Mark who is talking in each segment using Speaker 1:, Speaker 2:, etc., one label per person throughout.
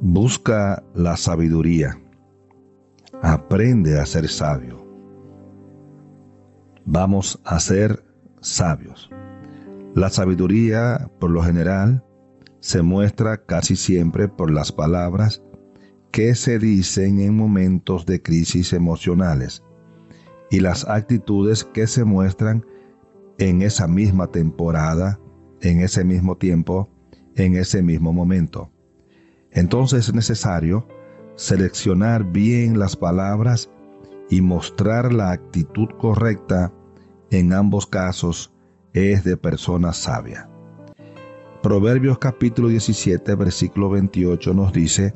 Speaker 1: Busca la sabiduría. Aprende a ser sabio. Vamos a ser sabios. La sabiduría, por lo general, se muestra casi siempre por las palabras que se dicen en momentos de crisis emocionales y las actitudes que se muestran en esa misma temporada, en ese mismo tiempo, en ese mismo momento. Entonces es necesario seleccionar bien las palabras y mostrar la actitud correcta en ambos casos es de persona sabia. Proverbios capítulo 17 versículo 28 nos dice,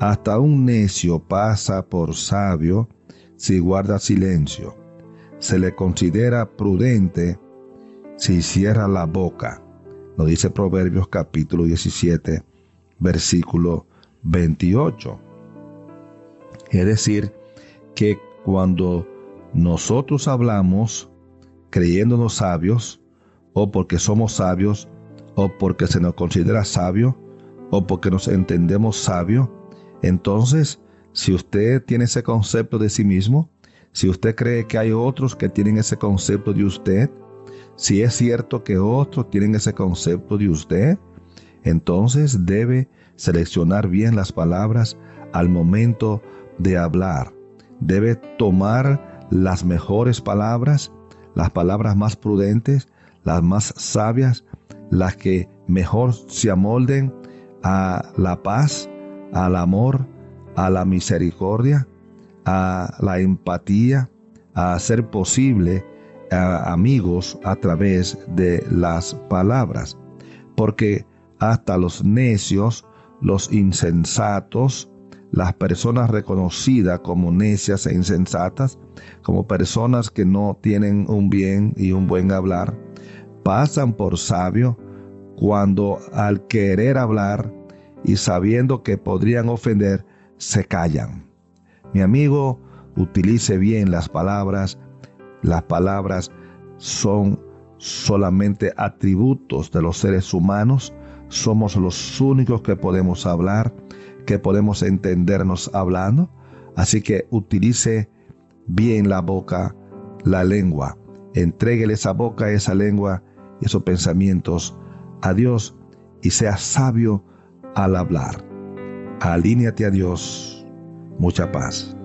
Speaker 1: hasta un necio pasa por sabio si guarda silencio. Se le considera prudente si cierra la boca. Lo dice Proverbios capítulo 17, versículo 28. Es decir, que cuando nosotros hablamos creyéndonos sabios, o porque somos sabios, o porque se nos considera sabio, o porque nos entendemos sabios, entonces, si usted tiene ese concepto de sí mismo, si usted cree que hay otros que tienen ese concepto de usted, si es cierto que otros tienen ese concepto de usted, entonces debe seleccionar bien las palabras al momento de hablar. Debe tomar las mejores palabras, las palabras más prudentes, las más sabias, las que mejor se amolden a la paz, al amor, a la misericordia, a la empatía, a hacer posible a amigos a través de las palabras. Porque hasta los necios, los insensatos, las personas reconocidas como necias e insensatas, como personas que no tienen un bien y un buen hablar, pasan por sabio cuando al querer hablar y sabiendo que podrían ofender, se callan. Mi amigo, utilice bien las palabras. Las palabras son solamente atributos de los seres humanos. Somos los únicos que podemos hablar, que podemos entendernos hablando. Así que utilice bien la boca, la lengua. Entréguele esa boca, esa lengua y esos pensamientos a Dios y sea sabio al hablar. Alíneate a Dios. Mucha paz.